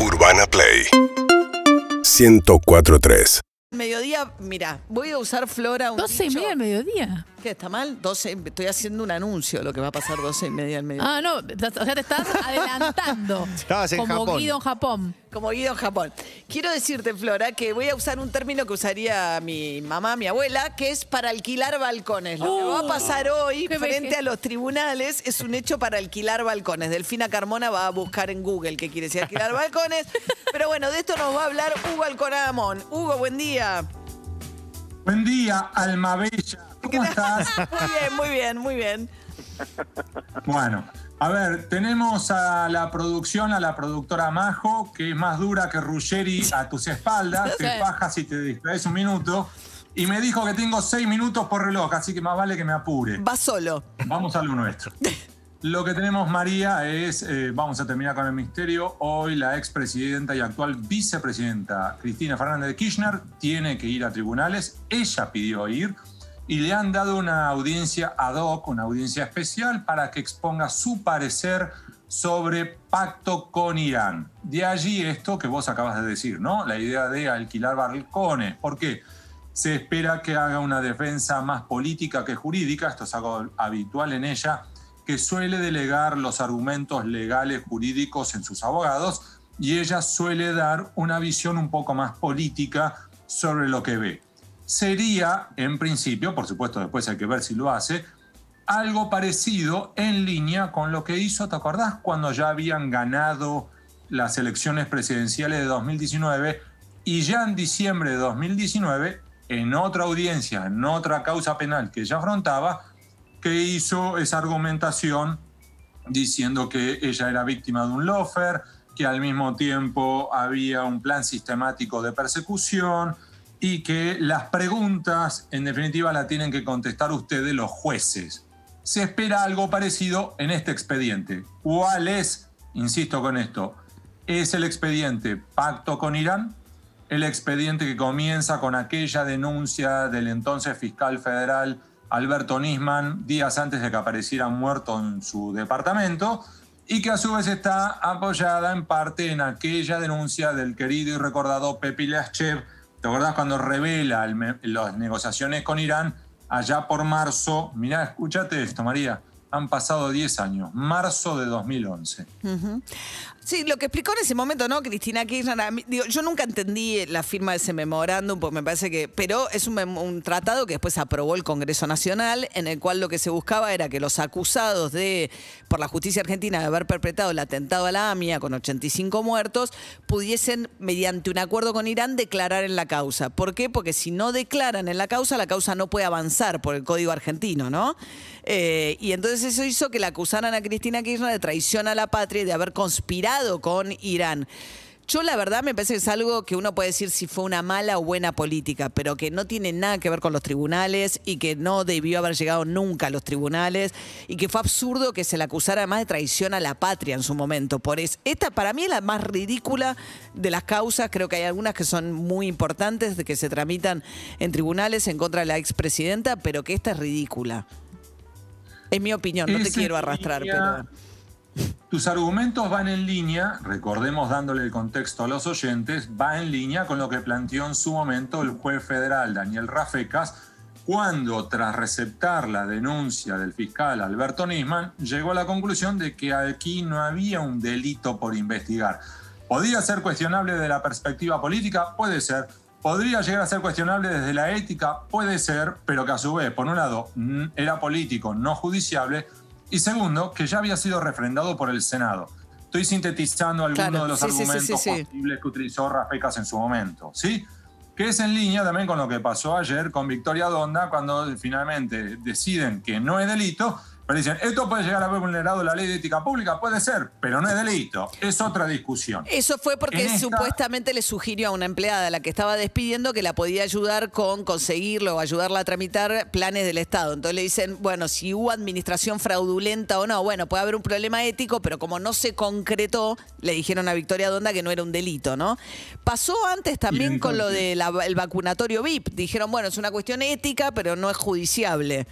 Urbana Play 1043 Mediodía, mira, voy a usar Flora un 12 y dicho- media del mediodía. ¿Qué, está mal? 12, estoy haciendo un anuncio de lo que va a pasar 12 y media del mediodía. Ah, no, o sea, te estás adelantando. Estabas en como Japón. Guido en Japón. Como Guido en Japón. Quiero decirte, Flora, que voy a usar un término que usaría mi mamá, mi abuela, que es para alquilar balcones. Lo que va a pasar hoy qué frente veje. a los tribunales es un hecho para alquilar balcones. Delfina Carmona va a buscar en Google qué quiere decir alquilar balcones. Pero bueno, de esto nos va a hablar Hugo Alconamón. Hugo, buen día. Buen día, Alma Bella. ¿Cómo estás? Muy bien, muy bien, muy bien. Bueno, a ver, tenemos a la producción, a la productora Majo, que es más dura que Ruggeri a tus espaldas. Te bajas y te distraes un minuto. Y me dijo que tengo seis minutos por reloj, así que más vale que me apure. Va solo. Vamos a lo nuestro. Lo que tenemos, María, es, eh, vamos a terminar con el misterio. Hoy la expresidenta y actual vicepresidenta Cristina Fernández de Kirchner tiene que ir a tribunales. Ella pidió ir y le han dado una audiencia ad hoc, una audiencia especial para que exponga su parecer sobre pacto con Irán. De allí esto que vos acabas de decir, ¿no? La idea de alquilar balcones. ¿Por qué? Se espera que haga una defensa más política que jurídica, esto es algo habitual en ella, que suele delegar los argumentos legales jurídicos en sus abogados y ella suele dar una visión un poco más política sobre lo que ve. Sería, en principio, por supuesto después hay que ver si lo hace, algo parecido en línea con lo que hizo, ¿te acordás? Cuando ya habían ganado las elecciones presidenciales de 2019 y ya en diciembre de 2019, en otra audiencia, en otra causa penal que ella afrontaba, que hizo esa argumentación diciendo que ella era víctima de un lofer, que al mismo tiempo había un plan sistemático de persecución y que las preguntas, en definitiva, la tienen que contestar ustedes los jueces. Se espera algo parecido en este expediente. ¿Cuál es, insisto con esto, es el expediente pacto con Irán? El expediente que comienza con aquella denuncia del entonces fiscal federal Alberto Nisman días antes de que apareciera muerto en su departamento y que a su vez está apoyada en parte en aquella denuncia del querido y recordado Pepe Ilaschev. ¿Te acordás cuando revela las negociaciones con Irán allá por marzo? Mirá, escúchate esto, María. Han pasado 10 años, marzo de 2011. Sí, lo que explicó en ese momento, ¿no? Cristina Kirchner, mí- digo, yo nunca entendí la firma de ese memorándum, porque me parece que, pero es un, un tratado que después aprobó el Congreso Nacional, en el cual lo que se buscaba era que los acusados de, por la justicia argentina, de haber perpetrado el atentado a la AMIA con 85 muertos, pudiesen, mediante un acuerdo con Irán, declarar en la causa. ¿Por qué? Porque si no declaran en la causa, la causa no puede avanzar por el Código Argentino, ¿no? Eh, y entonces eso hizo que la acusaran a Cristina Kirchner de traición a la patria y de haber conspirado con Irán. Yo la verdad me parece que es algo que uno puede decir si fue una mala o buena política, pero que no tiene nada que ver con los tribunales y que no debió haber llegado nunca a los tribunales y que fue absurdo que se la acusara además de traición a la patria en su momento. Por es, esta para mí es la más ridícula de las causas, creo que hay algunas que son muy importantes de que se tramitan en tribunales en contra de la expresidenta, pero que esta es ridícula. Es mi opinión, no te quiero arrastrar, pero... Tus argumentos van en línea, recordemos dándole el contexto a los oyentes, va en línea con lo que planteó en su momento el juez federal Daniel Rafecas cuando, tras receptar la denuncia del fiscal Alberto Nisman, llegó a la conclusión de que aquí no había un delito por investigar. ¿Podría ser cuestionable desde la perspectiva política? Puede ser. ¿Podría llegar a ser cuestionable desde la ética? Puede ser, pero que a su vez, por un lado, era político, no judiciable, y segundo, que ya había sido refrendado por el Senado. Estoy sintetizando algunos Claro, de los sí, argumentos sí, sí. posibles que utilizó Rafecas en su momento, ¿sí? Que es en línea también con lo que pasó ayer con Victoria Donda cuando finalmente deciden que no es delito, pero dicen, esto puede llegar a haber vulnerado la ley de ética pública, puede ser, pero no es delito. Es otra discusión. Eso fue porque En esta- supuestamente le sugirió a una empleada a la que estaba despidiendo que la podía ayudar con conseguirlo o ayudarla a tramitar planes del Estado. Entonces le dicen, bueno, si hubo administración fraudulenta o no, bueno, puede haber un problema ético, pero como no se concretó, le dijeron a Victoria Donda que no era un delito, ¿no? Pasó antes también con lo del vacunatorio VIP. Dijeron, bueno, es una cuestión ética, pero no es judiciable.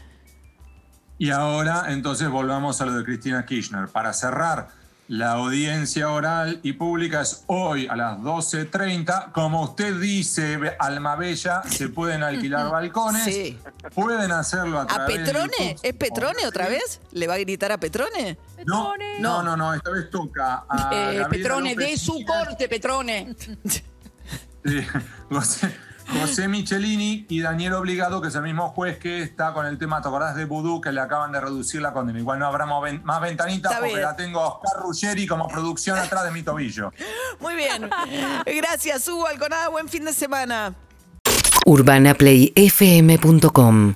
Y ahora entonces volvamos a lo de Cristina Kirchner. Para cerrar, La audiencia oral y pública es hoy a las 12.30. Como usted dice, Alma Bella, se pueden alquilar balcones. Sí. Pueden hacerlo a ¿A través Petrone? ¿Es Petrone otra vez? ¿Le va a gritar a Petrone? No, Petrone. no, no, no, esta vez toca a Eh, Petrone, López de su corte, Petrone. Sí, José, José Michelini y Daniel Obligado, que es el mismo juez que está con el tema, ¿te acordás de Vudú? Que le acaban de reducir la condena. Igual no habrá más ventanitas Está porque bien. la tengo a Oscar Ruggeri como producción atrás de mi tobillo. Muy bien. Gracias, Hugo Alconada. Buen fin de semana. urbanaplayfm.com